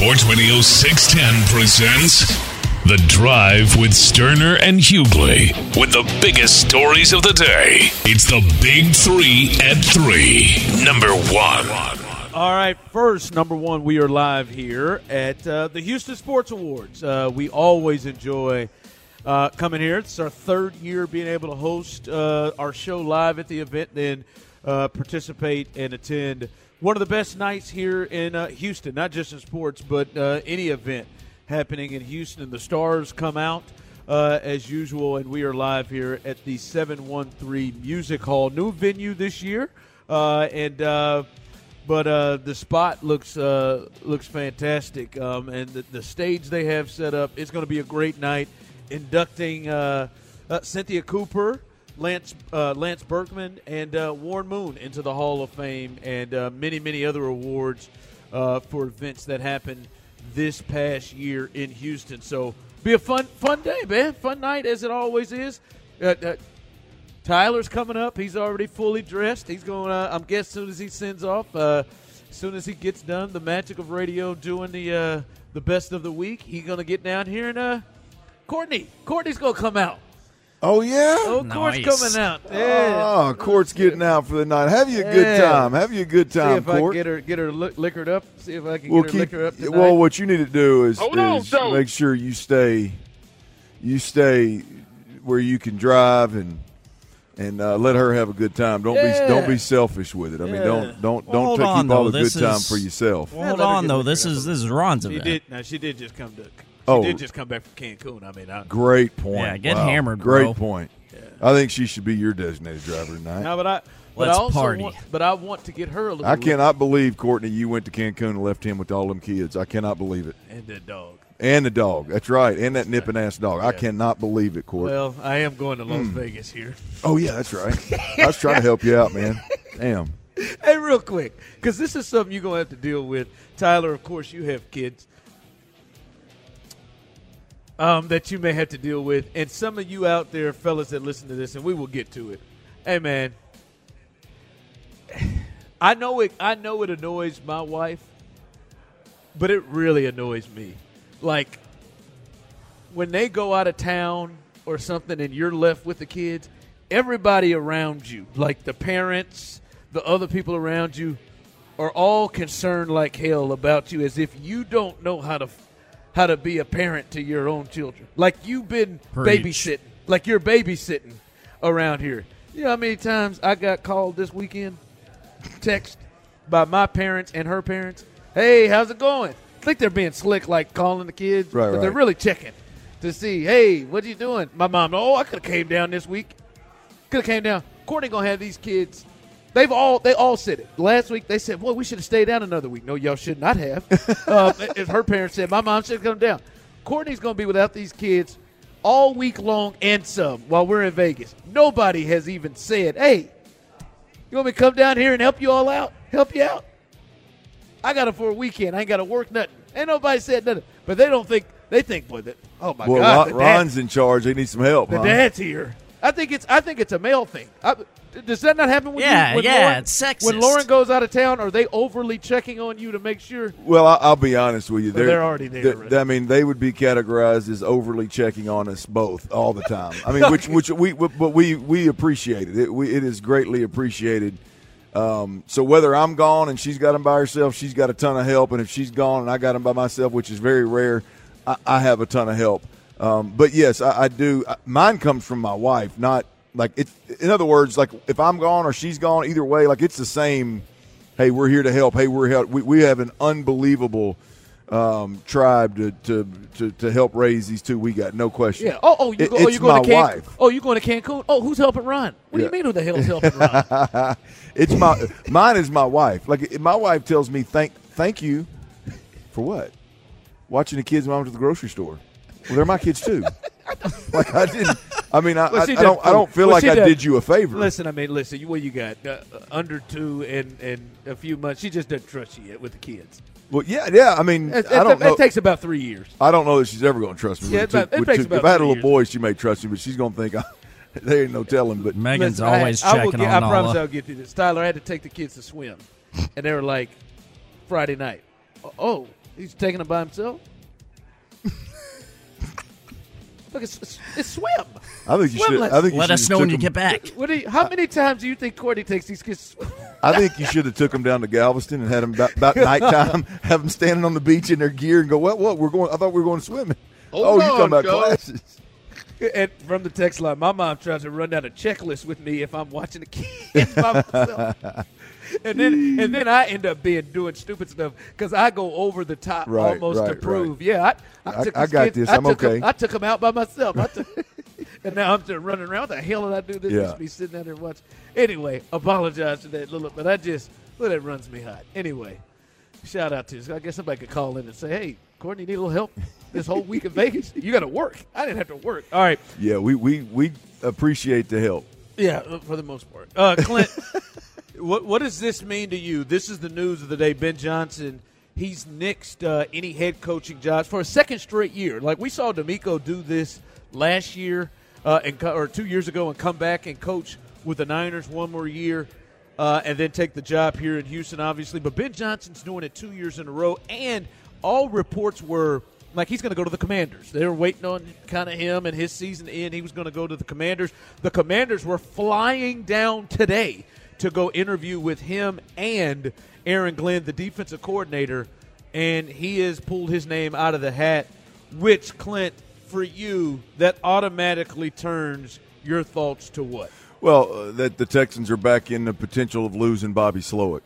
Sports Radio 610 presents The Drive with Stoerner and Hughley with the biggest stories of the day. It's the Big Three at Three. Number one. All right, first, number one, we are live here at uh, the Houston Sports Awards. Uh, we always enjoy uh, coming here. It's our third year being able to host uh, our show live at the event, then uh, participate and attend one of the best nights here in uh, Houston, not just in sports, but any event happening in Houston. The stars come out. as usual, and we are live here at the 713 Music Hall. New venue this year. and but uh, the spot looks uh, looks fantastic, um, and the, the, stage they have set up. It's going to be a great night, inducting uh, uh Cynthia Cooper, Lance uh, Lance Berkman, and uh, Warren Moon into the Hall of Fame, and many many other awards for events that happened this past year in Houston. So be a fun fun day, man. Fun night as it always is. Tyler's coming up. He's already fully dressed. He's going. Uh, I'm guessing as soon as he sends off, uh, as soon as he gets done, the magic of radio doing the uh, the best of the week. He's gonna get down here and uh, Courtney. Courtney's gonna come out. Oh yeah. Oh, nice. Court's coming out. Yeah. Oh, Court's getting out for the night. Have you a good Yeah. time. Have you a good time, See if Court. can get her get her li- liquored up. See if I can we'll get her keep. liquored up tonight. Well, what you need to do is, Hold on, is make sure you stay, you stay where you can drive and and uh, let her have a good time. Don't Yeah. be don't be selfish with it. I mean, Yeah. don't don't Well, don't take, on, keep all though. the good This time is- for yourself. Well, hold on though. liquored This up. is this is Ron's she event. did. Now she did just come to. She Oh. did just come back from Cancun. I mean, I, Great point. Yeah, get Wow. hammered, Great bro. point. I think she should be your designated driver tonight. no, but I. But Let's I also party. Want, but I want to get her a little. I cannot believe Courtney, you went to Cancun and left him with all them kids. I cannot believe it. And the dog. And the dog. That's right. And that nipping ass dog. I cannot believe it, Court. Well, I am going to. Las hmm. Vegas here. oh yeah, that's right. I was trying to help you out, man. Damn. Hey, real quick, because this is something you're going to have to deal with. Tyler, of course, you have kids um, that you may have to deal with. And some of you out there, fellas that listen to this, and we will get to it. Hey, man, I know it. I know it annoys my wife, but it really annoys me. Like when they go out of town or something, and you're left with the kids. Everybody around you, like the parents, the other people around you, are all concerned like hell about you, as if you don't know how to how to be a parent to your own children. Like you've been Preach. babysitting, like you're babysitting around here. You know how many times I got called this weekend, text by my parents and her parents. Hey, how's it going? I think they're being slick, like calling the kids, Right, but they're really checking to see. Hey, what are you doing? My mom. Oh, I could have came down this week. Could have came down. Courtney gonna have these kids. They've all they all said it. Last week they said, "Well, we should have stayed down another week." No, y'all should not have. uh, as her parents said, "My mom should have come down." Courtney's gonna be without these kids all week long and some while we're in Vegas. Nobody has even said, "Hey, you want me to come down here and help you all out? Help you out?" I got it for a weekend. I ain't got to work nothing. Ain't nobody said nothing. But they don't think they think with it. Oh my well, God, Ron, the dad- Ron's in charge. They need some help. the huh? dad's here. I think it's I think it's a male thing. I, does that not happen when Yeah, you, when yeah, Lauren, sexist. When Lauren goes out of town, are they overly checking on you to make sure? Well, I, I'll be honest with you. Well, they're already there, th- already. I mean, they would be categorized as overly checking on us both all the time. I mean, which which we but we we appreciate it. It, we, it is greatly appreciated. Um, so whether I'm gone and she's got them by herself, she's got a ton of help, and if she's gone and I got them by myself, which is very rare, I, I have a ton of help. Um, but yes, I, I do. Mine comes from my wife, not like it. In other words, like if I'm gone or she's gone, either way, like it's the same. Hey, we're here to help. Hey, we're help. We, we have an unbelievable um, tribe to, to to to help raise these two. We got no question. Yeah. Oh, oh, you It- go, oh, it's you going to Cancun? wife. Oh, you going to Cancun? Oh, who's helping Ron? What do you mean? Who the hell's helping Ron? It's my mine is my wife. Like my wife tells me thank thank you for what? Watching the kids when I went to the grocery store. Well, they're my kids too. like I didn't. I mean, I, Well, I, she I don't. I don't feel like I did- did you a favor. Listen, I mean, listen. What you got? Uh, uh, under two and and a few months. She just doesn't trust you yet with the kids. Well, yeah, yeah. I mean, It, I don't it, know. it takes about three years. I don't know that she's ever going to trust me. Yeah, with it about- two- it takes two- about if I had a little years. boy, she may trust me, but she's going to think I, there ain't no telling. But Megan's Listen, always I, will checking get, on I promise Nala. I'll get through this. Tyler, I had to take the kids to swim, and they were like, Friday night. Oh, he's taking them by himself. Look, it's, it's, it's swim. I think you Swim should. lessons. I think you Let should us have know when took you them- get back. What do you, how many times do you think Courtney takes these kids? I think you should have took them down to Galveston and had them about, about nighttime, have them standing on the beach in their gear and go, "What? What? We're going. I thought we were going swimming. oh, Hold you talking on, about Coach. classes? And from the text line, my mom tries to run down a checklist with me if I'm watching the kids by myself. And then and then I end up being doing stupid stuff because I go over the top Right, almost to right, prove. Yeah, I, I, I- took I got kids- this. I'm okay. I took them out by myself. I took, and now I'm just running around. What the hell did I do this? Yeah. Just be sitting down there watching. Anyway, apologize for that little, but I just well, that runs me hot. Anyway, shout out to. I guess somebody could call in and say, "Hey, Courtney, you need a little help this whole week in Vegas? You got to work. I didn't have to work. All right." Yeah, we we we appreciate the help. Yeah, uh, for the most part. Uh, Clint, what what does this mean to you? This is the news of the day. Ben Johnson, he's nixed uh, any head coaching jobs for a second straight year. Like we saw DeMeco do this last year uh, and or two years ago and come back and coach with the Niners one more year. Uh, and then take the job here in Houston, obviously. But Ben Johnson's doing it two years in a row, and all reports were like he's going to go to the Commanders. They were waiting on kind of him and his season end. He was going to go to the Commanders. The Commanders were flying down today to go interview with him and Aaron Glenn, the defensive coordinator, and he has pulled his name out of the hat. Which Clint, for you, that automatically turns your thoughts to what? Well, uh, that the Texans are back in the potential of losing Bobby Slowik.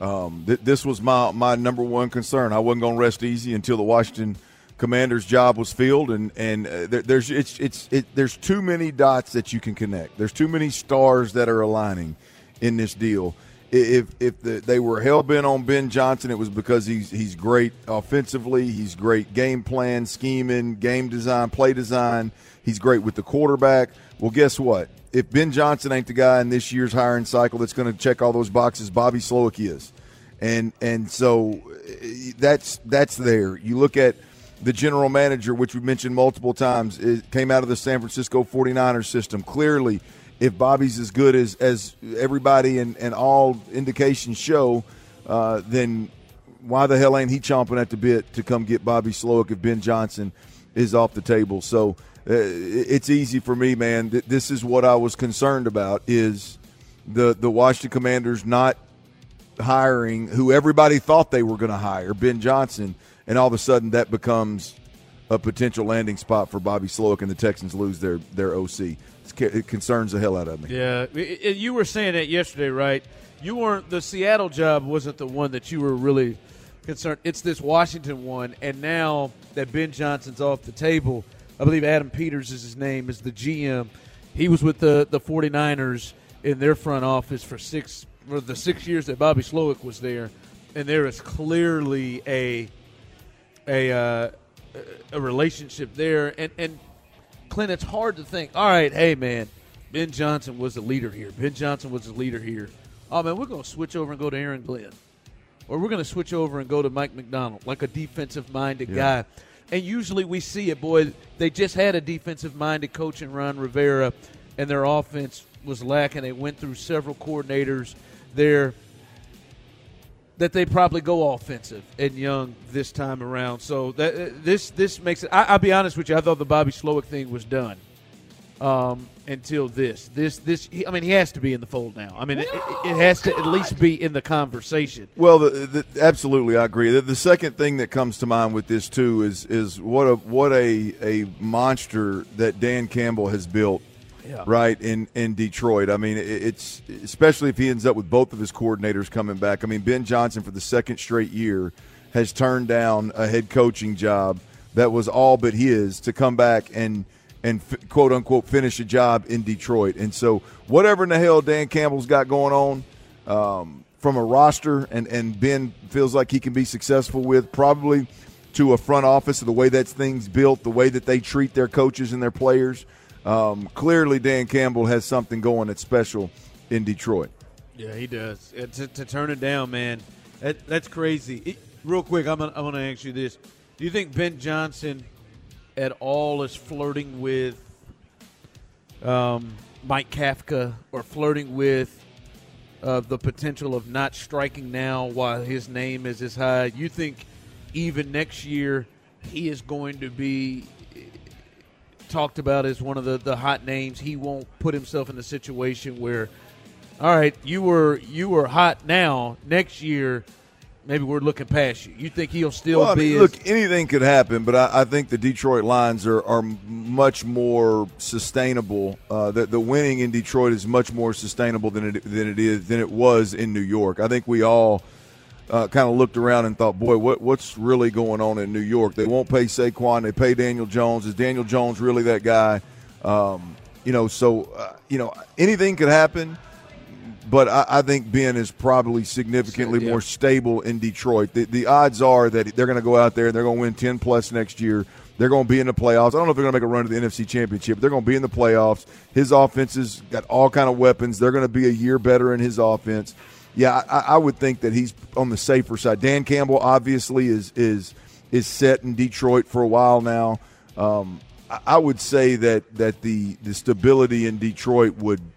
Um, th- this was my my number one concern. I wasn't going to rest easy until the Washington Commanders' job was filled, and and uh, there, there's it's it's it, there's too many dots that you can connect. There's too many stars that are aligning in this deal. If if the, they were hell bent on Ben Johnson, it was because he's he's great offensively. He's great game plan, scheming, game design, play design. He's great with the quarterback. Well, guess what? If Ben Johnson ain't the guy in this year's hiring cycle that's going to check all those boxes, Bobby Slowik is, and and so eh, that's that's there. You look at the general manager, which we mentioned multiple times, came out of the San Francisco 49ers system. Clearly, if Bobby's as good as as everybody and, and all indications show, uh, then why the hell ain't he chomping at the bit to come get Bobby Slowik if Ben Johnson is off the table? So uh, it's easy for me, man. This is what I was concerned about: is the the Washington Commanders not hiring who everybody thought they were going to hire, Ben Johnson, and all of a sudden that becomes a potential landing spot for Bobby Slowik, and the Texans lose their their OC. It concerns the hell out of me. Yeah, you were saying that yesterday, right? You weren't the Seattle job wasn't the one that you were really concerned. It's this Washington one, and now that Ben Johnson's off the table, I believe Adam Peters is his name, is the GM. He was with the the 49ers in their front office for six for the six years that Bobby Slowik was there, and there is clearly a a uh, a relationship there, and and Clint, it's hard to think. All right, hey man, Ben Johnson was the leader here. Ben Johnson was the leader here. Oh man, we're gonna switch over and go to Aaron Glenn. or we're going to switch over and go to Mike Macdonald, like a defensive minded guy. And usually we see it, boy. They just had a defensive minded coach in Ron Rivera, and their offense was lacking. They went through several coordinators there that they probably go offensive and young this time around. So that uh, this this makes it. I, will be honest with you. I thought the Bobby Slowik thing was done um, until this. This this. I mean, he has to be in the fold now. I mean, it, it, has to at least be in the conversation. Well, the, the, absolutely, I agree. The, the, second thing that comes to mind with this too is is what a what a a monster that Dan Campbell has built. Yeah. Right in in Detroit. I mean, it's especially if he ends up with both of his coordinators coming back. I mean, Ben Johnson for the second straight year has turned down a head coaching job that was all but his to come back and and f- quote unquote finish a job in Detroit. And so, whatever in the hell Dan Campbell's got going on um, from a roster, and and Ben feels like he can be successful with probably to a front office of the way that thing's built, the way that they treat their coaches and their players. Um, clearly, Dan Campbell has something going that's special in Detroit. Yeah, he does. to, to, turn it down, man, that, that's crazy. It, real quick, I'm gonna, I'm gonna ask you this: Do you think Ben Johnson? at all is flirting with um, Mike Kafka or flirting with uh, the potential of not striking now while his name is as high. You think even next year he is going to be talked about as one of the, the hot names. He won't put himself in a situation where, all right, you were you were hot now. Next year, maybe we're looking past you. You think he'll still well, I be? Mean, look, anything could happen, but I, I, think the Detroit Lions are, are much more sustainable. Uh, the, the winning in Detroit is much more sustainable than it than it is than it was in New York. I think we all. Uh, kind of looked around and thought, boy, what, what's really going on in New York? They won't pay Saquon. They pay Daniel Jones. Is Daniel Jones really that guy? Um, you know, so uh, you know anything could happen but I, I, think Ben is probably significantly yeah. more stable in Detroit. The, the odds are that they're going to go out there and they're going to win 10 plus next year. They're going to be in the playoffs. I don't know if they're going to make a run to the NFC Championship. But they're going to be in the playoffs. His offense has got all kind of weapons. They're going to be a year better in his offense. Yeah, I, I would think that he's on the safer side. Dan Campbell obviously is is is set in Detroit for a while now. Um, I, I would say that that the the stability in Detroit would –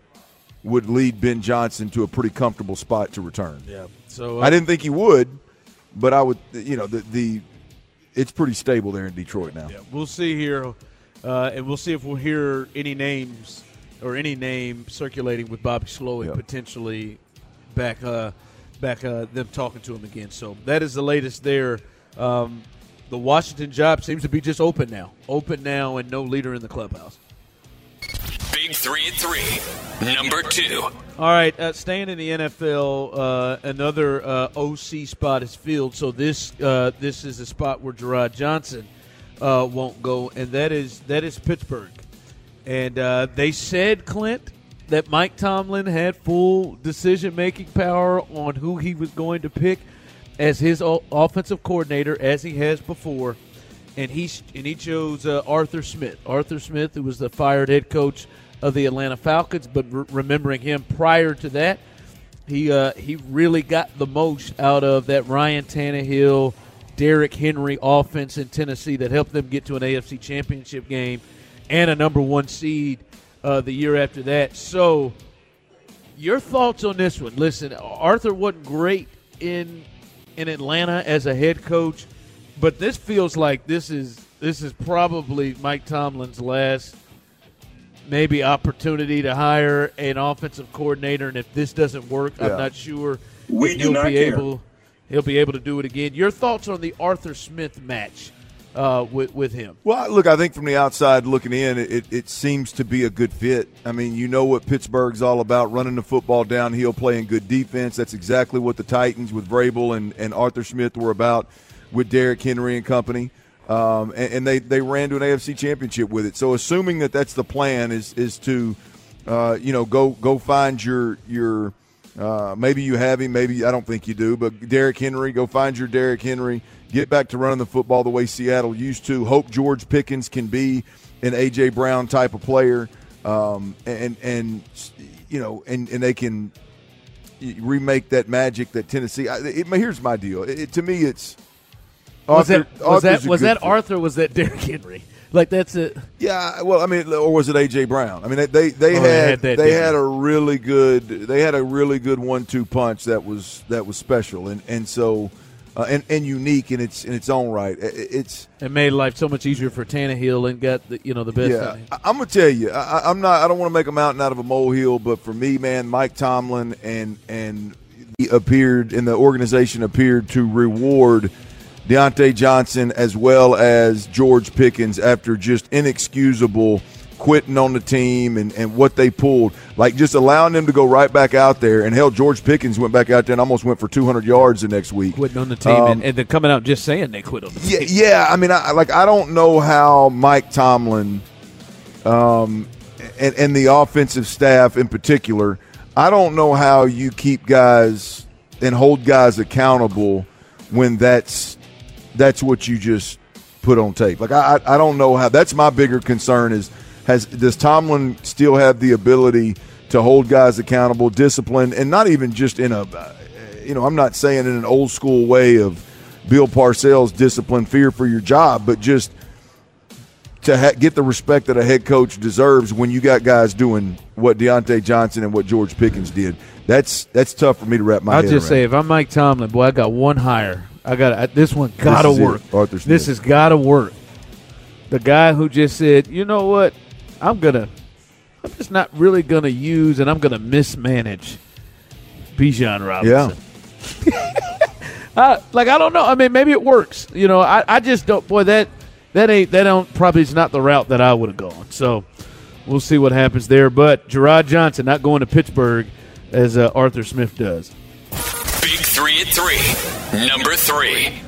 would lead Ben Johnson to a pretty comfortable spot to return. Yeah. So uh, I didn't think he would, but I would. You know, the the it's pretty stable there in Detroit now. Yeah, we'll see here, uh, and we'll see if we'll hear any names or any name circulating with Bobby Slowik yep. potentially back uh, back uh, them talking to him again. So that is the latest there. Um, the Washington job seems to be just open now, open now, and no leader in the clubhouse. Big three at three. Number two. All right, uh, staying in the NFL, uh, another uh, OC spot is filled. So this uh, this is a spot where Jerrod Johnson uh, won't go, and that is that is Pittsburgh. And uh, they said Clint that Mike Tomlin had full decision making power on who he was going to pick as his offensive coordinator, as he has before. And he and he chose Arthur Smith. Arthur Smith, who was the fired head coach of the Atlanta Falcons, but re- remembering him prior to that, he uh, he really got the most out of that Ryan Tannehill, Derrick Henry offense in Tennessee that helped them get to an AFC Championship game and a number one seed uh, the year after that. So, your thoughts on this one? Listen, Arthur wasn't great in in Atlanta as a head coach, but this feels like this is this is probably Mike Tomlin's last maybe opportunity to hire an offensive coordinator, and if this doesn't work, yeah. I'm not sure we he'll be care. able he'll be able to do it again. Your thoughts on the Arthur Smith match uh, with with him? Well, look, I think from the outside looking in, it, it seems to be a good fit. I mean, you know what Pittsburgh's all about: running the football downhill, playing good defense. That's exactly what the Titans with Vrabel and, and Arthur Smith were about with Derrick Henry and company um, and, and, they, they ran to an AFC championship with it. So assuming that that's the plan is is to, uh, you know, go go find your your uh, maybe you have him, maybe I don't think you do, but Derrick Henry, go find your Derrick Henry, get back to running the football the way Seattle used to. Hope George Pickens can be an AJ Brown type of player, um, and and you know, and and they can remake that magic that Tennessee. I, it, here's my deal. It, it- to me, it's Was Arthur- that was that Arthur's was that. Arthur? Was that Derrick Henry? Like that's it. Yeah, well, I mean, or was it AJ Brown? I mean, they they, they Oh, they had, had that, they had a really good they had a really good one two punch that was that was special and and so uh, and and unique in its in its own right. It's It made life so much easier for Tannehill and got the you know the best. yeah, I, I'm gonna tell you, I, I'm not. I don't want to make a mountain out of a molehill, but for me, man, Mike Tomlin and and he appeared and the organization appeared to reward Diontae Johnson as well as George Pickens after just inexcusable quitting on the team and, and what they pulled. Like just allowing them to go right back out there. And hell, George Pickens went back out there and almost went for 200 yards the next week. quitting on the team Um, and, and they're coming out just saying they quit on the Yeah, team. yeah. I mean, I, like I don't know how Mike Tomlin, um, and and the offensive staff in particular, I don't know how you keep guys and hold guys accountable when that's that's what you just put on tape. Like I I don't know how. That's my bigger concern is has does Tomlin still have the ability to hold guys accountable, discipline, and not even just in a, uh, you know, I'm not saying in an old school way of Bill Parcells discipline, fear for your job, but just to ha- get the respect that a head coach deserves when you got guys doing what Diontae Johnson and what George Pickens did. That's that's tough for me to wrap my I'll just around. say if I'm Mike Tomlin, boy, I got one higher. I got I, this one. Got to is it, work. Arthur Smith. This has got to work. The guy who just said, you know what, I'm gonna, I'm just not really gonna use, and I'm gonna mismanage Bijan Robinson. I, like I don't know. I mean, maybe it works. You know, I, I just don't. Boy, that that ain't that don't probably is not the route that I would have gone. So we'll see what happens there. But Jerrod Johnson not going to Pittsburgh as uh, Arthur Smith does. Big three at three. Number three.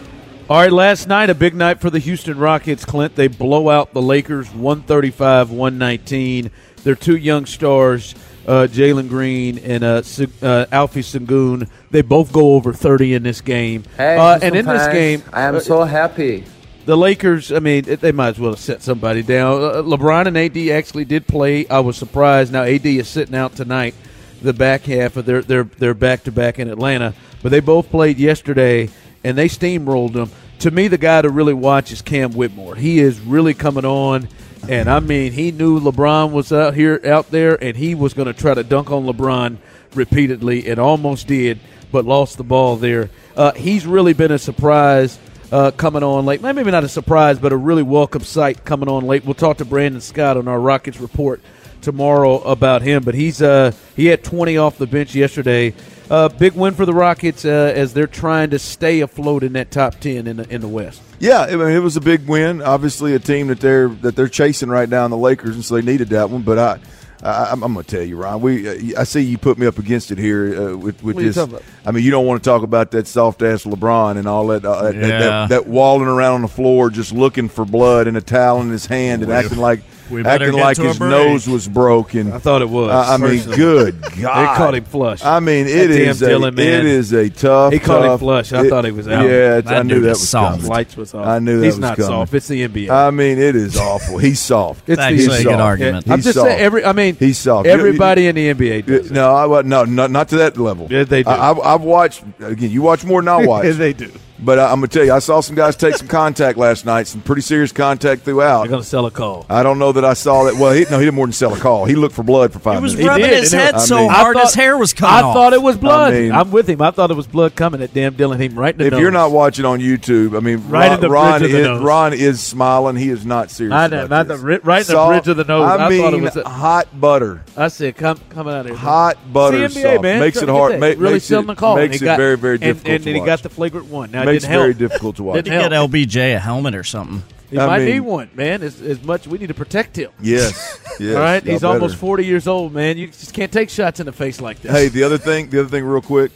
All right, last night a big night for the Houston Rockets, Clint. They blow out the Lakers 135-119. Their two young stars, uh, Jalen Green and uh, uh, Alpi Sengun, they both go over 30 in this game. Hey, uh, and in this game, I am uh, so happy. the Lakers, I mean, they might as well have set somebody down. Uh, LeBron and AD actually did play. I was surprised. Now AD is sitting out tonight, the back half of their their their back to back in Atlanta, but they both played yesterday and they steamrolled them. To me, the guy to really watch is Cam Whitmore. He is really coming on, and I mean, he knew LeBron was out here out there, and he was going to try to dunk on LeBron repeatedly, and almost did, but lost the ball there. Uh, he's really been a surprise uh, coming on late. Maybe not a surprise, but a really welcome sight coming on late. We'll talk to Brandon Scott on our Rockets report tomorrow about him. But he's uh, he had 20 off the bench yesterday. Uh, big win for the Rockets uh, as they're trying to stay afloat in that top 10 in the, in the West. Yeah, I mean it was a big win. Obviously, a team that they're that they're chasing right now, in the Lakers, and so they needed that one. But I, I I'm, I'm going to tell you, Ron. We uh, I see you put me up against it here uh, with with What are you this. I mean, you don't want to talk about that soft ass LeBron and all that, uh, that, that, that that walling around on the floor, just looking for blood and a towel in his hand and acting like we better acting get like to his break. nose was broken. I thought it was. I I mean, good God! They caught him flush. I mean, That it damn a, Dylan, it is a tough. He caught him flush. I it- thought he was out. Yeah, it's- I That knew that was soft. coming. Lights was off. I knew that He's was not coming. soft. It's the NBA. I mean, it is awful. He's soft. it's Actually, the a He's good soft. argument. I'm just soft. saying. Every, I mean, He's soft. Everybody in the NBA does. No, I, wa- no, not, not to that level. Yeah, they do. I, I've, I've watched again. You watch more than I watch. Yeah, they do. But uh, I, I'm gonna tell you, I saw some guys take some contact last night. Some pretty serious contact throughout. They're going to sell a call. I don't know that I saw that. Well, he, no, he did more than sell a call. He looked for blood for five He was minutes. rubbing did, his didn't head I so mean- hard I his hair was coming off. I off. thought it was blood. I mean- I'm with him. I thought it was blood coming at damn Dylan. Him right in the if nose. you're not watching on YouTube, I mean, Right Ron, in the Ron, bridge of the is, nose. Ron is smiling. He is not serious. I know, about not the this. ri- right in the bridge of the nose. I, I mean, thought it was a- hot butter. I said, come coming out of here. Hot butter It's NBA, soft. man. Makes it hard. really selling it, the call. Makes it very, very and- difficult And, to and he got the flagrant one. Now, it makes it didn't very difficult to watch. Didn't Get. LBJ a helmet or something. He I might mean- need one, man. As, as much we need to protect him. Yes, yes. All right, y'all he's better. almost forty years old, man. You just can't take shots in the face like this. Hey, the other thing, the other thing, real quick,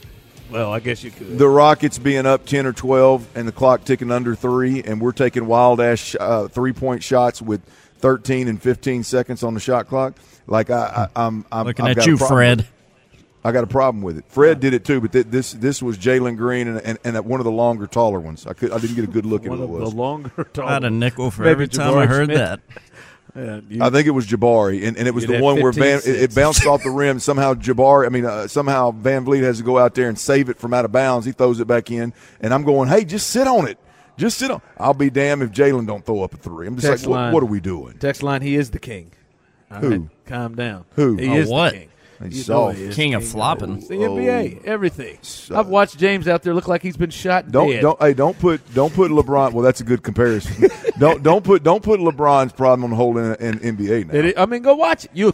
well, I guess you could. the Rockets being up ten or twelve, and the clock ticking under three, and we're taking wild ass uh, three point shots with thirteen and fifteen seconds on the shot clock. Like I, I I'm, I'm Looking I've at got you, problem Fred. With it. I got a problem with it. Fred did it too, but th- this this was Jalen Green and, and, and one of the longer, taller ones. I could I didn't get a good look at one who of it was. the longer, I had a nickel for Maybe every time Jabari I heard Smith. that. Yeah, you- I think it was Jabari, and, and it was the one where Van, it, it bounced off the rim. Somehow Jabari, I mean, uh, somehow VanVleet has to go out there and save it from out of bounds. He throws it back in, and I'm going, hey, just sit on it. Just sit on. I'll be damned if Jalen don't throw up a three. I'm just Text like, what, line. what are we doing? Text line, he is the king. All Who? right, calm down. Who? He Oh, is what? the king. He's You soft. he is King of flopping. It's the NBA, everything. So- I've watched James out there look like he's been shot Don't dead. don't hey don't put don't put LeBron. Well, that's a good comparison. don't don't put don't put LeBron's problem on hold in, in NBA now. It- I mean, go watch it. You,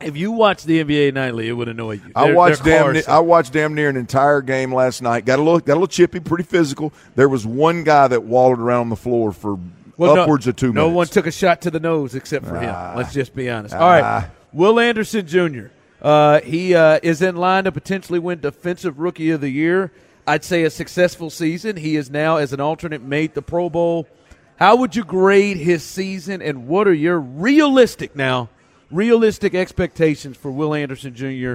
if you watch the NBA nightly, it would annoy you. I Their- watched damn. cars- Near, I watched damn near an entire game last night. Got a little, got a little chippy, pretty physical. There was one guy that wallowed around on the floor for Well, no- upwards of two No minutes. one took a shot to the nose except for him. Let's just be honest. All Ah. Will Anderson Jr. Uh, he uh, is in line to potentially win Defensive Rookie of the Year. I'd say a successful season. He is now, as an alternate, made the Pro Bowl. How would you grade his season, and what are your realistic now, realistic expectations for Will Anderson Jr.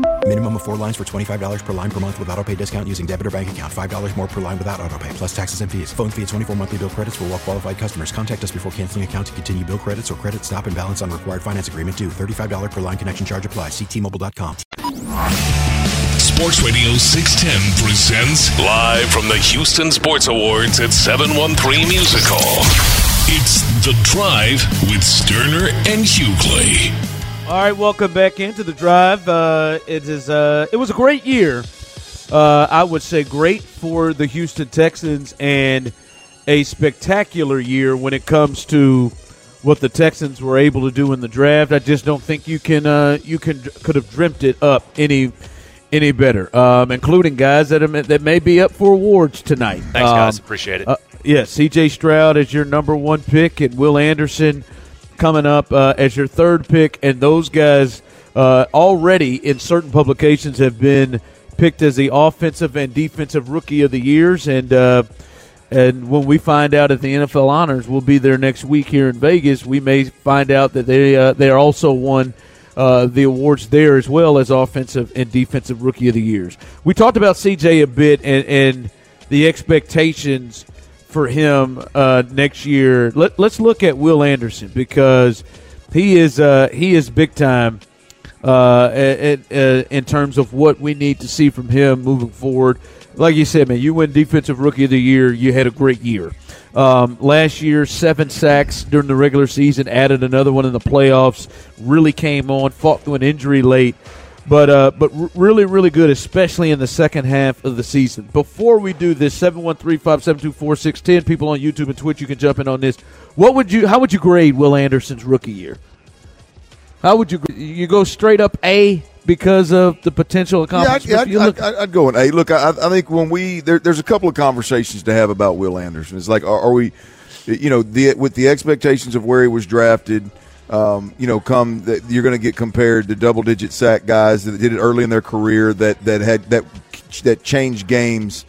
Minimum of four lines for $25 per line per month with auto pay discount using debit or bank account. $5 more per line without auto pay, plus taxes and fees. Phone fee at 24 monthly bill credits for all well qualified customers. Contact us before canceling account to continue bill credits or credit stop and balance on required finance agreement due. $35 per line connection charge applies. Ctmobile.com. Sports Radio 610 presents live from the Houston Sports Awards at 713 Music Hall. It's The Drive with Stoerner and Hughley. All right, welcome back into the drive. Uh, it is. Uh, it was a great year. Uh, I would say great for the Houston Texans and a spectacular year when it comes to what the Texans were able to do in the draft. I just don't think you can. Uh, you can could have dreamt it up any any better, um, including guys that are, that may be up for awards tonight. Thanks, guys. Um, Appreciate it. uh, yeah, C.J. Stroud is your number one pick, and Will Anderson coming up uh, as your third pick, and those guys uh, already in certain publications have been picked as the offensive and defensive rookie of the years, and uh, and when we find out at the NFL honors we'll be there next week here in Vegas, we may find out that they uh, they are also won. Uh, the awards there as well as offensive and defensive rookie of the years. We talked about CJ a bit and, and the expectations for him uh, next year. Let, us look at Will Anderson because he is uh, he is big time uh, in terms of what we need to see from him moving forward. Like you said, man, you win Defensive Rookie of the Year. You had a great year. Um, last year, seven sacks during the regular season, added another one in the playoffs. Really came on, fought through an injury late, but uh, but really, really good, especially in the second half of the season. Before we do this, seven one three five seven two four six ten. People on YouTube and Twitch, you can jump in on this. What would you? How would you grade Will Anderson's rookie year? How would you? You go straight up A, because of the potential accomplishments? Yeah, I'd, you I'd, look- I'd, I'd go an A. Look, I, I think when we there, there's a couple of conversations to have about Will Anderson. It's like, are, are we, you know, the with the expectations of where he was drafted. Um, you know, come that you're going to get compared to double-digit sack guys that did it early in their career that that had that that changed games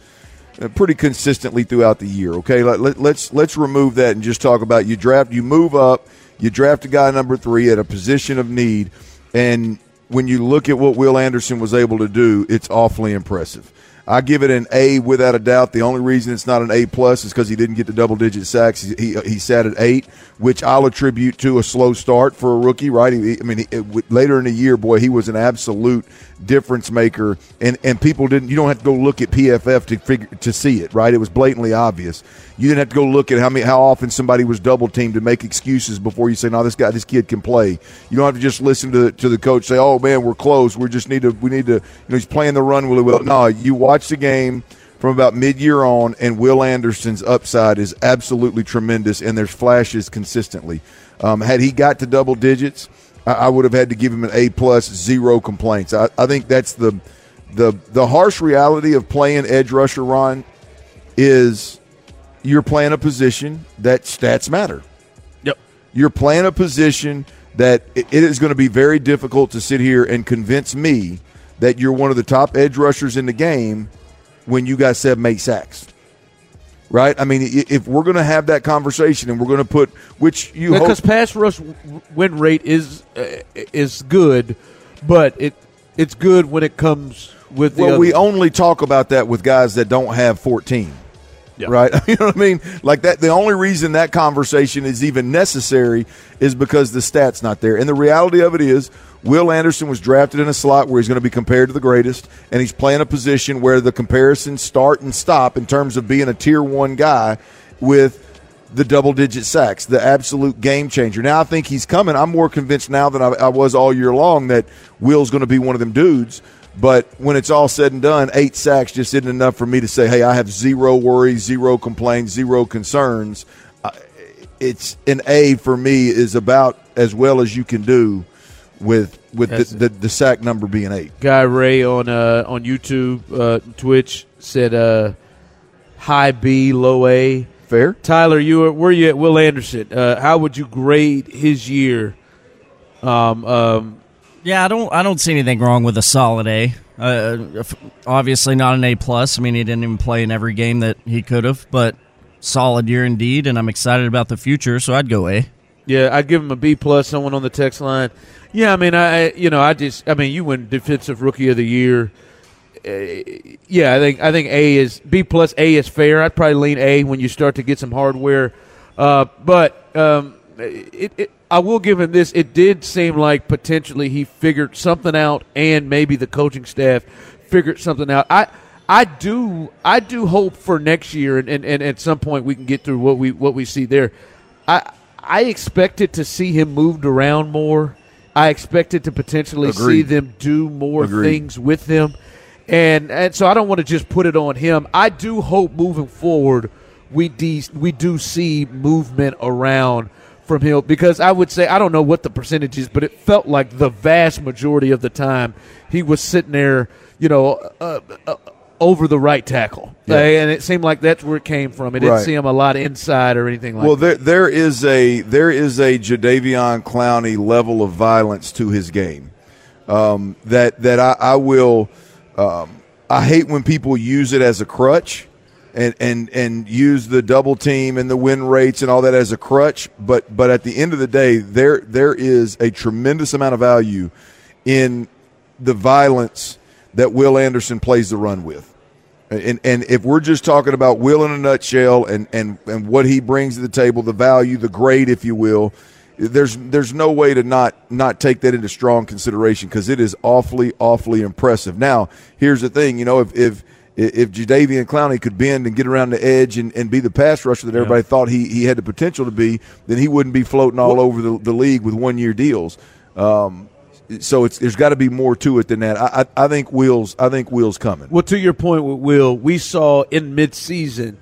uh, pretty consistently throughout the year. Okay, let, let, let's let's remove that and just talk about you draft, you move up, you draft a guy number three at a position of need, and when you look at what Will Anderson was able to do, it's awfully impressive. I give it an A without a doubt. The only reason it's not an A plus is because he didn't get the double digit sacks. He, he, he sat at eight, which I'll attribute to a slow start for a rookie. Right? He, I mean, he, it, later in the year, boy, he was an absolute difference maker, and and people didn't. You don't have to go look at PFF to figure to see it. Right? It was blatantly obvious. You didn't have to go look at how many how often somebody was double teamed to make excuses before you say, "No, this guy, this kid can play." You don't have to just listen to to the coach say, "Oh man, we're close. We just need to we need to." You know, he's playing the run really well. No, you watch the game from about mid-year on, and Will Anderson's upside is absolutely tremendous, and there's flashes consistently. Um, had he got to double digits, I, I would have had to give him an A plus, zero complaints. I, I think that's the the the harsh reality of playing edge rusher. Ron is you're playing a position that stats matter. Yep. You're playing a position that it it is going to be very difficult to sit here and convince me that you're one of the top edge rushers in the game when you got seven, eight sacks. Right? I mean, if we're going to have that conversation and we're going to put, which you because hope, pass rush win rate is uh, is good, but it it's good when it comes with the well, we only talk about that with guys that don't have 14. Right? You know what I mean? Like that the only reason that conversation is even necessary is because the stats not there. And the reality of it is Will Anderson was drafted in a slot where he's going to be compared to the greatest, and he's playing a position where the comparisons start and stop in terms of being a tier one guy with the double digit sacks, the absolute game changer. Now I think he's coming. I'm more convinced now than I, I was all year long that Will's going to be one of them dudes. But when it's all said and done, eight sacks just isn't enough for me to say, hey, I have zero worries, zero complaints, zero concerns. It's an A for me is about as well as you can do with with the, the, the sack number being eight. Guy Ray on uh, on YouTube, uh, Twitch said uh, high B, low A. Fair. Tyler, you were, were you at Will Anderson? Uh, how would you grade his year? Um, um, Yeah, I don't. I don't see anything wrong with a solid A. Uh, obviously not an A plus. I mean, he didn't even play in every game that he could have, but solid year indeed. And I'm excited about the future, so I'd go A. yeah, I'd give him a B plus. Someone on the text line. Yeah, I mean, I you know, I just, I mean, you win defensive rookie of the year. Uh, yeah, I think I think A is B plus A is fair. I'd probably lean A when you start to get some hardware. Uh, but um, it, it, I will give him this. It did seem like potentially he figured something out, and maybe the coaching staff figured something out. I I do I do hope for next year, and, and, and at some point we can get through what we what we see there. I I expected to see him moved around more. I expected to potentially see them do more Agreed. things with him. And and so I don't want to just put it on him. I do hope moving forward we de- we do see movement around from him because I would say I don't know what the percentage is, but it felt like the vast majority of the time he was sitting there, you know, uh, uh, over the right tackle, Yeah. And it seemed like that's where it came from. It didn't Right. see him a lot inside or anything like well, that. there there is a there is a Jadeveon Clowney level of violence to his game um, that that I, I will. Um, I hate when people use it as a crutch. And, and and use the double team and the win rates and all that as a crutch, but but at the end of the day, there there is a tremendous amount of value in the violence that Will Anderson plays the run with. And and if we're just talking about Will in a nutshell and and and what he brings to the table, the value, the grade, if you will, there's there's no way to not not take that into strong consideration because it is awfully awfully impressive. Now, here's the thing, you know, if if if Jadeveon Clowney could bend and get around the edge and, and be the pass rusher that everybody thought he, he had the potential to be, then he wouldn't be floating all over the, the league with one year deals. Um, so it's there's got to be more to it than that. I, I I think Will's I think Will's coming. Well, to your point with Will, we saw in midseason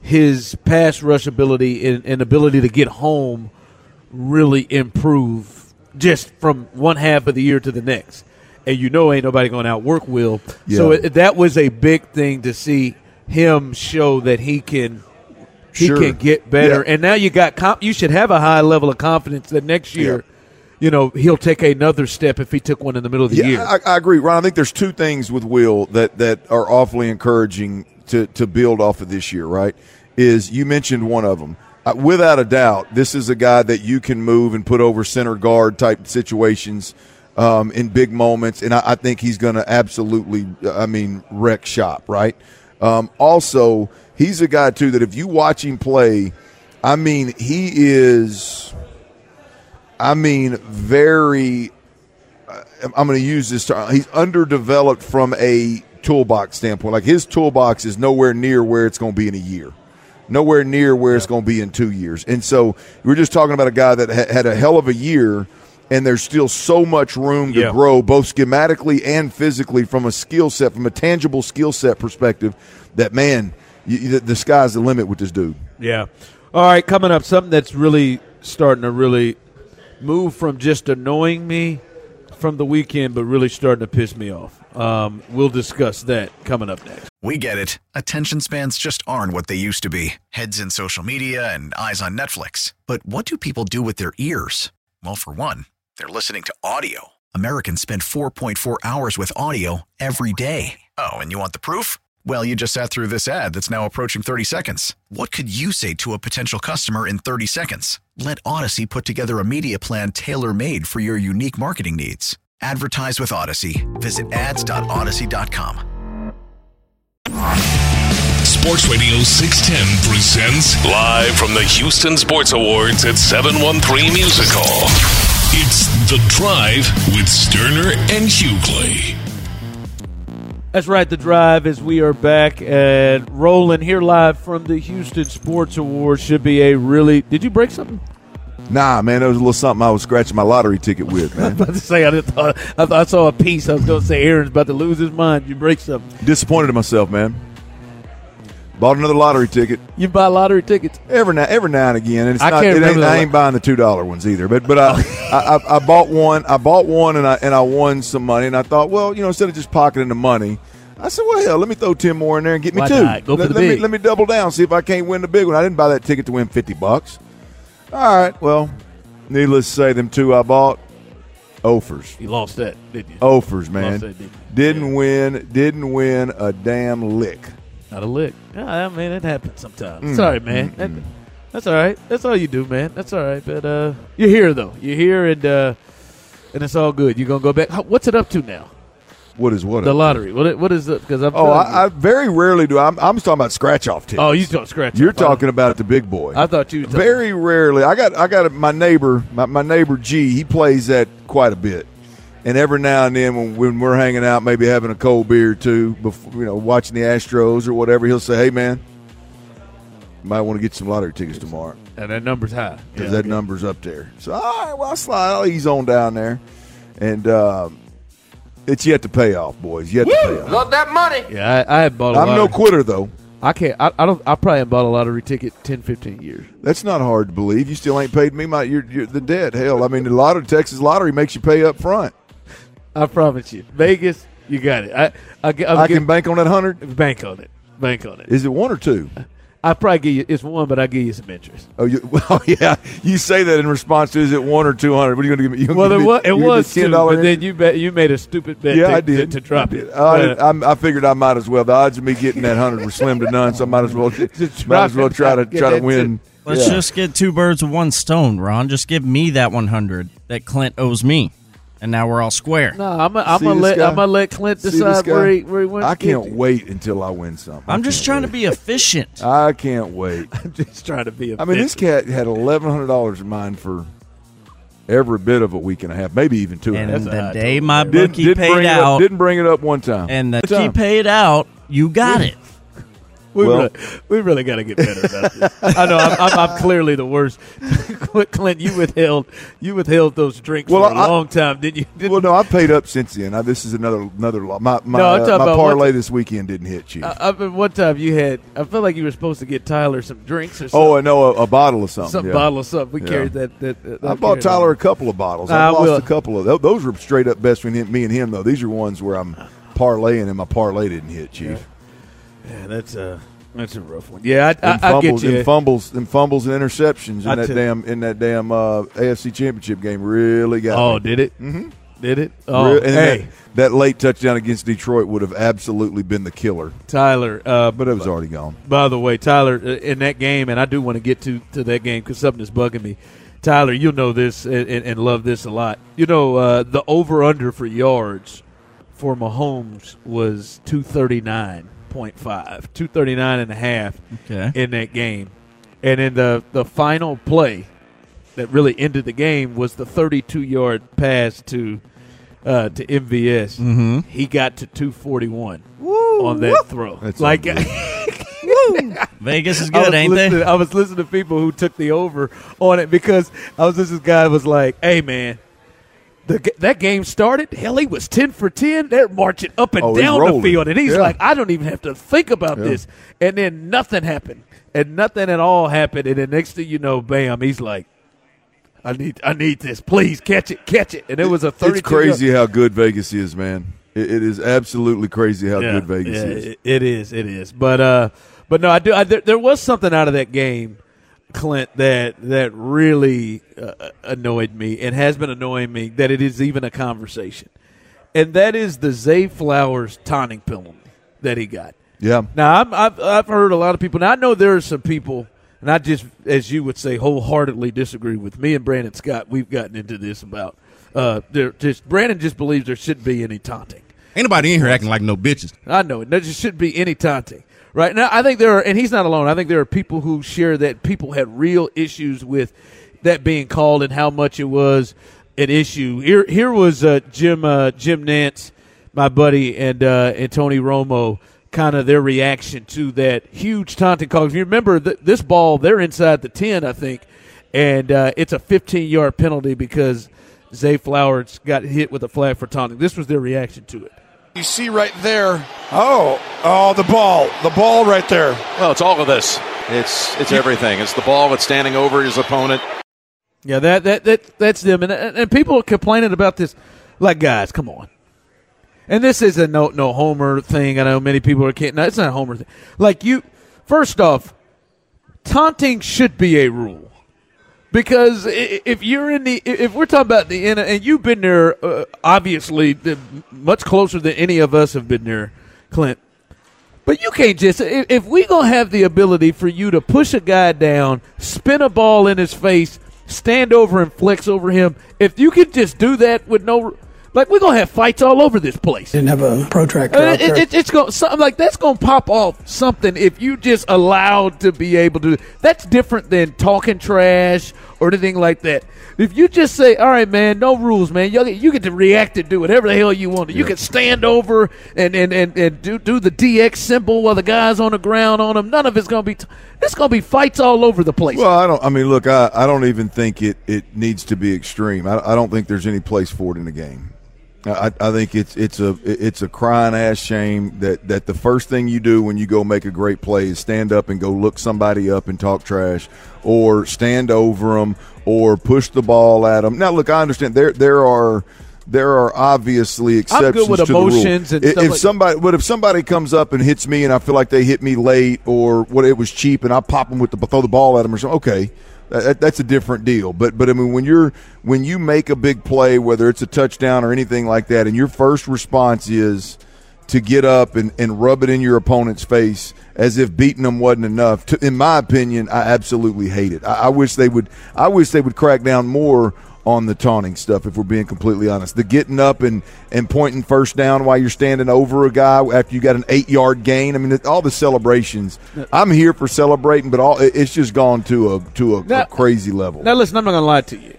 his pass rush ability and, and ability to get home really improve just from one half of the year to the next. And you know ain't nobody going to outwork Will. So it, that was a big thing to see him show that he can he Sure. can get better. Yeah. And now you got comp- you should have a high level of confidence that next year, you know, he'll take another step if he took one in the middle of the Yeah, year. I, I agree, Ron. I think there's two things with Will that that are awfully encouraging to to build off of this year. Right? Is you mentioned one of them. Uh, without a doubt, this is a guy that you can move and put over center guard type situations um, in big moments, and I, I think he's going to absolutely, I mean, wreck shop. Right? Um, also, he's a guy too that if you watch him play, I mean, he is. I mean, very I'm going to use this term. He's underdeveloped from a toolbox standpoint. Like his toolbox is nowhere near where it's going to be in a year, nowhere near where it's going to be in two years. And so we're just talking about a guy that ha- had a hell of a year, and there's still so much room to Yeah. grow, both schematically and physically, from a skill set, from a tangible skill set perspective. That man, you, you- the, the sky's the limit with this dude. Yeah. All right, coming up, something that's really starting to really move from just annoying me from the weekend, but really starting to piss me off. Um, we'll discuss that coming up next. We get it. Attention spans just aren't what they used to be heads in social media and eyes on Netflix. But what do people do with their ears? Well, for one, they're listening to audio. Americans spend 4.4 hours with audio every day. Oh, and you want the proof? Well, you just sat through this ad that's now approaching 30 seconds. What could you say to a potential customer in 30 seconds? Let Audacy put together a media plan tailor made for your unique marketing needs. Advertise with Audacy. Visit ads.audacy.com. Sports Radio 610 presents live from the Houston Sports Awards at 713 Music Hall. It's The Drive with Stoerner and Hughley. That's right, the drive as we are back and rolling here live from the Houston Sports Awards. Should be a really. Did you break something? Nah, man, that was a little something I was scratching my lottery ticket with, man. about to say I just thought I, thought I saw a piece. I was going to say Aaron's about to lose his mind. You break something. Disappointed in myself, man. Bought another lottery ticket. You buy lottery tickets every now every now and again, and it's I not. can't It ain't, I ain't buying the two dollar ones either. But but I, oh. I, I I bought one. I bought one, and I and I won some money. And I thought, well, you know, instead of just pocketing the money, I said, well, hell, let me throw ten more in there and get me Why two. not? Go for let, the let me big. let me double down, see if I can't win the big one. I didn't buy that ticket to win fifty bucks. All right, well, needless to say, them two I bought, offers. You lost that, didn't you? Offers, man. Lost that, didn't you? Didn't win. Didn't win a damn lick. Not a lick. Yeah, I mean, it happens sometimes. Mm, It's all right, man. That- that's all right. That's all you do, man. That's all right. But uh, you're here though. You're here, and uh, and it's all good. You're gonna go back. How, what's it up to now? What is what? The up? lottery. What? What is it? Because I'm. Oh, I, I very rarely do. I'm, I'm talking about scratch off tickets. Oh, you don't scratch. You're off. talking about the big boy. I thought you. were talking- Very rarely. I got I got my neighbor, my, my neighbor G. He plays that quite a bit, and every now and then when, when we're hanging out, maybe having a cold beer or two, before, you know, watching the Astros or whatever, he'll say, "Hey, man, you might want to get some lottery tickets tomorrow and that number's high. because Yeah, that number's up there." So, all right, well, I'll slide. I'll ease on down there, and um, it's yet to pay off, boys. Yet to pay off. Love that money. Yeah, I, I had bought. A I'm no quitter though. I can't. I, I don't. I probably haven't bought a lottery ticket 10, 15 years. That's not hard to believe. You still ain't paid me my you're, you're the debt. Hell, I mean the lottery Texas lottery makes you pay up front. I promise you, Vegas, you got it. I I, I'm I can bank on that hundred. bank on it. Bank on it. Is it one or two? I probably give you it's one, but I give you some interest. Oh, you, well, yeah. You say that in response to is it one or two hundred? What are you going to give me? You Well, gonna it give was me- it was give me two, $10 but then you bet you made a stupid bet. Yeah, to, I did to, to drop I it. I, But, uh, I'm- I figured I might as well. The odds of me getting that hundred were slim to none, so I might as well might as well try to try to that win. Let's Yeah. just get two birds with one stone, Ron. Just give me that 100 that Clint owes me, and now we're all square. no, I'm I'm gonna let guy? I'm gonna let Clint decide where he where he wants. I can't to. wait until I win something. I I'm just can't trying to be efficient. I can't wait. I'm just trying to be. efficient. I mean, this cat had eleven hundred dollars in mine for every bit of a week and a half, maybe even two. And and a a the day total. my Didn't, bookie didn't paid bring it up, out, didn't bring it up one time. and the One bookie time. paid out, you got it. We Well- really, we really got to get better about this. I know I'm, I'm, I'm clearly the worst. Clint, you withheld you withheld those drinks Well, for a I- long time, didn't you? Didn't Well, no, I paid up since then. I, this is another another my my, No, uh, my parlay what- this weekend didn't hit, Chief. I, I mean, one time you had. I felt like you were supposed to get Tyler some drinks or something. oh, I know a, a bottle of something. some yeah. bottle of something. We Yeah. carried that. that, that I bought Tyler a couple of bottles. I lost will- a couple of those. Those were straight up best between me and him, though. These are ones where I'm parlaying and my parlay didn't hit, Chief. Yeah, that's a that's a rough one. Yeah, I, I, I get fumbles, you. them fumbles, them fumbles and interceptions in I that tell- damn in that damn uh, AFC Championship game really got. oh, me. did it? Mhm. Did it? Oh, Real- and hey, that, that late touchdown against Detroit would have absolutely been the killer, Tyler. Uh, but it was already gone. By the way, Tyler, uh, in that game, and I do want to get to, to that game because something is bugging me. Tyler, you'll know this and, and, and love this a lot. You know, uh, the over under for yards for Mahomes was 239.5, 239 and a half Okay. in that game. And in the, the final play that really ended the game was the 32 yard pass to uh, to MVS. Mhm. He got to 241 on that throw. That's like Vegas is good, ain't they? I was listening to people who took the over on it because I was listening. This guy was like, "Hey, man." The, that game started. Hell, he was ten for ten. They're marching up and Oh, down the field, and he's Yeah. like, "I don't even have to think about Yeah. this." And then nothing happened, and nothing at all happened. And the next thing you know, bam, he's like, "I need, I need this. Please catch it, catch it." And it was a thirty. It's crazy how good Vegas is, man. It, it is absolutely crazy how Yeah, good Vegas is. it- it is. It is. But uh, but no, I do. I, there, there was something out of that game, Clint, that that really uh, annoyed me and has been annoying me. That it is even a conversation, and that is the Zay Flowers taunting penalty that he got. Yeah. Now I'm, I've I've heard a lot of people. Now I know there are some people, and I just, as you would say, wholeheartedly disagree with me and Brandon Scott. We've gotten into this about. Uh, there just Brandon just believes there shouldn't be any taunting. Ain't nobody in here acting like no bitches. I know it. There just shouldn't be any taunting. Right now, I think there are, and he's not alone. I think there are people who share that people had real issues with that being called and how much it was an issue. Here, here was uh, Jim uh, Jim Nantz, my buddy, and uh, and Tony Romo. Kind of their reaction to that huge taunting call. If you remember th- this ball, they're inside the ten, I think, and uh, it's a 15 yard penalty because Zay Flowers got hit with a flag for taunting. This was their reaction to it. You see right there. Oh, oh, the ball, the ball right there. Well, it's all of this. It's it's everything. It's the ball that's standing over his opponent. Yeah, that that that that's them, and and people are complaining about this. Like, guys, come on. And this is a no no homer thing. I know many people are can't. No, it's not a homer thing. Like you, first off, taunting should be a rule because if you're in the if we're talking about the and you've been there, uh, obviously much closer than any of us have been there, Clint. But you can't just if, we gonna have the ability for you to push a guy down, spin a ball in his face, stand over and flex over him. If you could just do that with no, like we're gonna have fights all over this place. Didn't have a protractor Uh, out it, it, it's going something like that's going to pop off something if you just allowed to be able to. That's different than talking trash or anything like that. If you just say, "All right, man, no rules, man. You get, you get to react and do whatever the hell you want to. You can stand over and and, and, and do do the DX symbol while the guy's on the ground on him. None of it's going to be. T- it's going to be fights all over the place. Well, I don't. I mean, look, I, I don't even think it, it needs to be extreme. I, I don't think there's any place for it in the game. I, I think it's it's a it's a crying ass shame that, that the first thing you do when you go make a great play is stand up and go look somebody up and talk trash, or stand over them, or push the ball at them. Now, look, I understand there there are there are obviously exceptions to the rule. emotions and if, stuff if like- somebody, but if somebody comes up and hits me and I feel like they hit me late or what it was cheap and I pop them with the throw the ball at them or something, okay, that, that's a different deal. But but I mean when you're when you make a big play, whether it's a touchdown or anything like that, and your first response is to get up and, and rub it in your opponent's face as if beating them wasn't enough. To, in my opinion, I absolutely hate it. I, I wish they would. I wish they would crack down more on the taunting stuff. If we're being completely honest, the getting up and and pointing first down while you're standing over a guy after you got an eight yard gain. I mean, all the celebrations. I'm here for celebrating, but all it's just gone to a to a, Now- a crazy level. Now, listen, I'm not going to lie to you.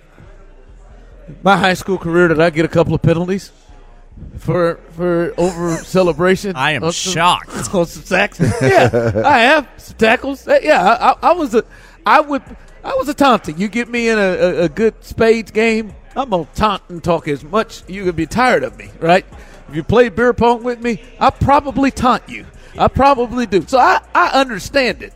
My high school career, did I get a couple of penalties? for for over celebration. I am on some- shocked. on some sacks. Yeah, I have some tackles. Yeah, I, I, I was a, I would, I was a taunting. You get me in a, a, a good spades game, I'm gonna taunt and talk as much. You could be tired of me, right? If you play beer pong with me, I probably taunt you. I probably do. So I, I understand it.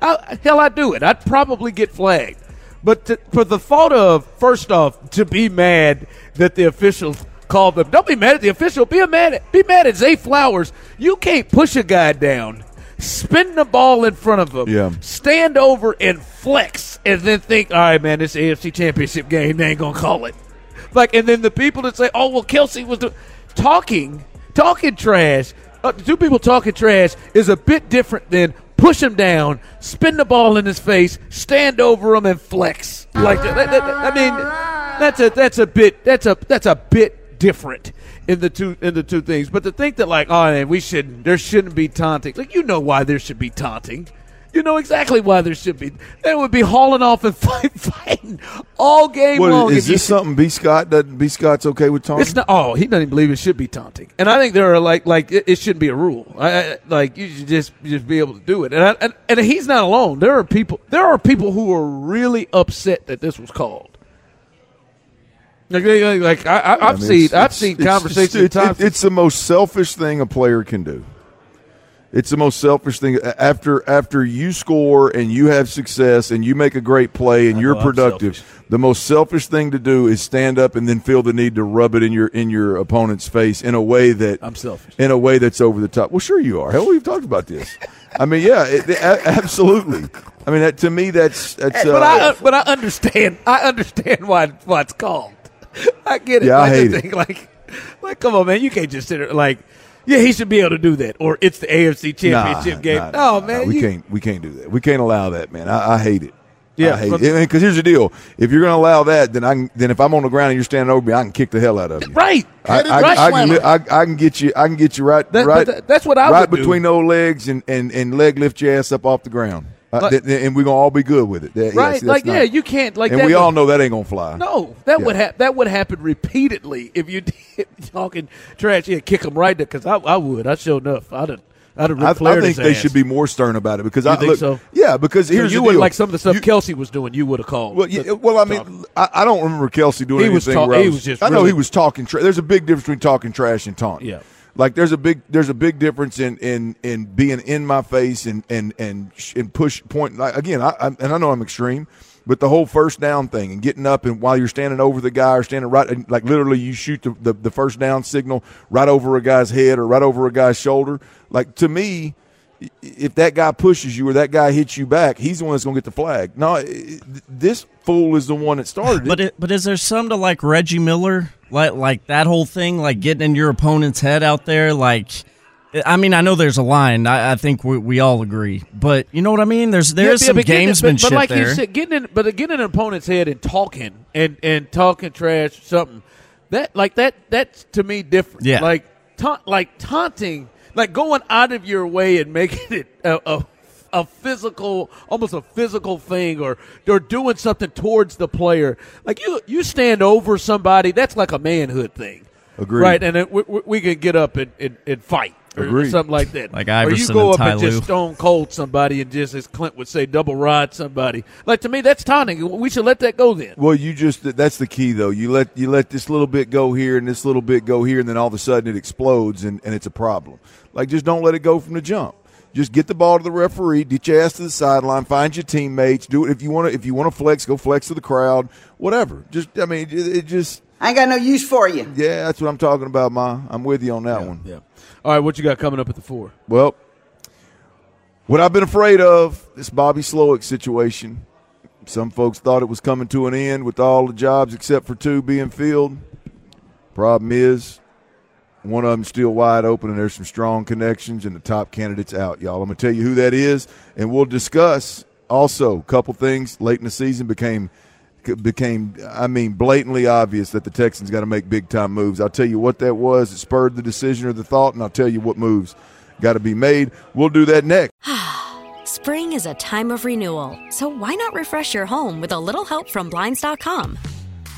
I, hell, I do it. I'd probably get flagged. But to, for the thought of, first off, to be mad that the officials called them, don't be mad at the official. Be mad be mad at Zay Flowers. You can't push a guy down, spin the ball in front of him, Yeah. stand over and flex, and then think, all right, man, this AFC Championship game, they ain't gonna call it. Like, and then the people that say, oh, well, Kelce was do-. talking, talking trash. Uh, two people talking trash is a bit different than push him down, spin the ball in his face, stand over him, and flex like that. That- that- I mean, that's a that's a bit that's a that's a bit different in the two in the two things. But to think that like, oh man, we shouldn't there shouldn't be taunting. Like you know why there should be taunting. You know exactly why there should be. They would be hauling off and fight, fighting all game What, long. is this something B Scott doesn't B Scott's okay with taunting? it's not. Oh, he doesn't believe it should be taunting, and I think there are like like it, it shouldn't be a rule. I, I, like you should just just be able to do it, and, I, and and he's not alone. There are people. There are people who are really upset that this was called. Like, like I, I, I I've mean, seen it's- I've it's- seen it's- conversations. It's, times- it's, it's the most selfish thing a player can do. It's the most selfish thing after after you score and you have success and you make a great play and I you're know productive. The most selfish thing to do is stand up and then feel the need to rub it in your in your opponent's face in a way that I'm selfish. in a way that's over the top. Well, sure you are. Hell, we've talked about this. I mean, yeah, it, a- absolutely. I mean, that, to me, that's that's. but uh, I but I understand. I understand why why it's called. I get it. Yeah, I just hate it. think like like come on, man. You can't just sit there like. Yeah, he should be able to do that, or it's the AFC Championship Nah, game. nah, no, nah, Oh, man, we you- can't. We can't do that. We can't allow that, man. I, I hate it. Yeah, I hate but- it. Because here's the deal: if you're going to allow that, then I can, then if I'm on the ground and you're standing over me, I can kick the hell out of you. Right, I, I, right. I, can, I, I can get you. I can get you right. That- right. that- that's what I right would do. between those legs and, and, and leg lift your ass up off the ground, Uh, Like- th- th- and we're gonna all be good with it. That- Right, yes, like, not- yeah, you can't, like, and we would- all know that ain't gonna fly. No, that Yeah. would ha- that would happen repeatedly if you did talking trash. Yeah, kick them right there because I, I would. I sure enough. I'd have. I'd have I, I think they ass. should be more stern about it because You I think look, so? Yeah, because So here's you would like some of the stuff Kelce was doing. You would have called. Well, yeah, well, I mean, I, I don't remember Kelce doing He was anything. where I he was just I know really- he was talking. Tra- there's a big difference between talking trash and taunting. Yeah. Like there's a big there's a big difference in in in being in my face and and and and push point. Like, again, I, I and I know I'm extreme. But the whole first down thing and getting up and while you're standing over the guy or standing right, like literally you shoot the, the, the first down signal right over a guy's head or right over a guy's shoulder. Like to me, if that guy pushes you or that guy hits you back, he's the one that's going to get the flag. No, this fool is the one that started it. But it, but is there some to like Reggie Miller, like like that whole thing, like getting in your opponent's head out there? Like, I mean, I know there's a line. I, I think we, we all agree, but you know what I mean. There's there's yeah, some gamesmanship but, but like there. you said, getting in, but getting in an opponent's head and talking and and talking trash, or something that like that that's to me different. Yeah. like taunt, like taunting, like going out of your way and making it a. a a physical, almost a physical thing, or or doing something towards the player. Like you, you stand over somebody. That's like a manhood thing, Agreed. right? And it, we, we- we can get up and, and, and fight or Agreed. something like that. Like Iverson or you go and up and Lue. just stone cold somebody and just as Clint would say, double ride somebody. Like to me, that's taunting. We should let that go then. Well, you just that's the key though. You let you let this little bit go here and this little bit go here, and then all of a sudden it explodes and, and it's a problem. Like just don't let it go from the jump. Just get the ball to the referee, get your ass to the sideline, find your teammates, do it if you want to. If you want to flex, go flex to the crowd, whatever. Just I mean, it, it just I ain't got no use for you. yeah, that's what I'm talking about, Ma. I'm with you on that one. Yeah. All right, what you got coming up at the four? Well, what I've been afraid of this Bobby Slowik situation. Some folks thought it was coming to an end with all the jobs except for two being filled. Problem is, one of them's still wide open, and there's some strong connections, and the top candidate's out, y'all. I'm gonna tell you who that is, and we'll discuss also a couple things late in the season became became I mean blatantly obvious that the Texans got to make big time moves. I'll tell you what that was. It spurred the decision or the thought, and I'll tell you what moves got to be made. We'll do that next. Spring is a time of renewal, so why not refresh your home with a little help from Blinds.com?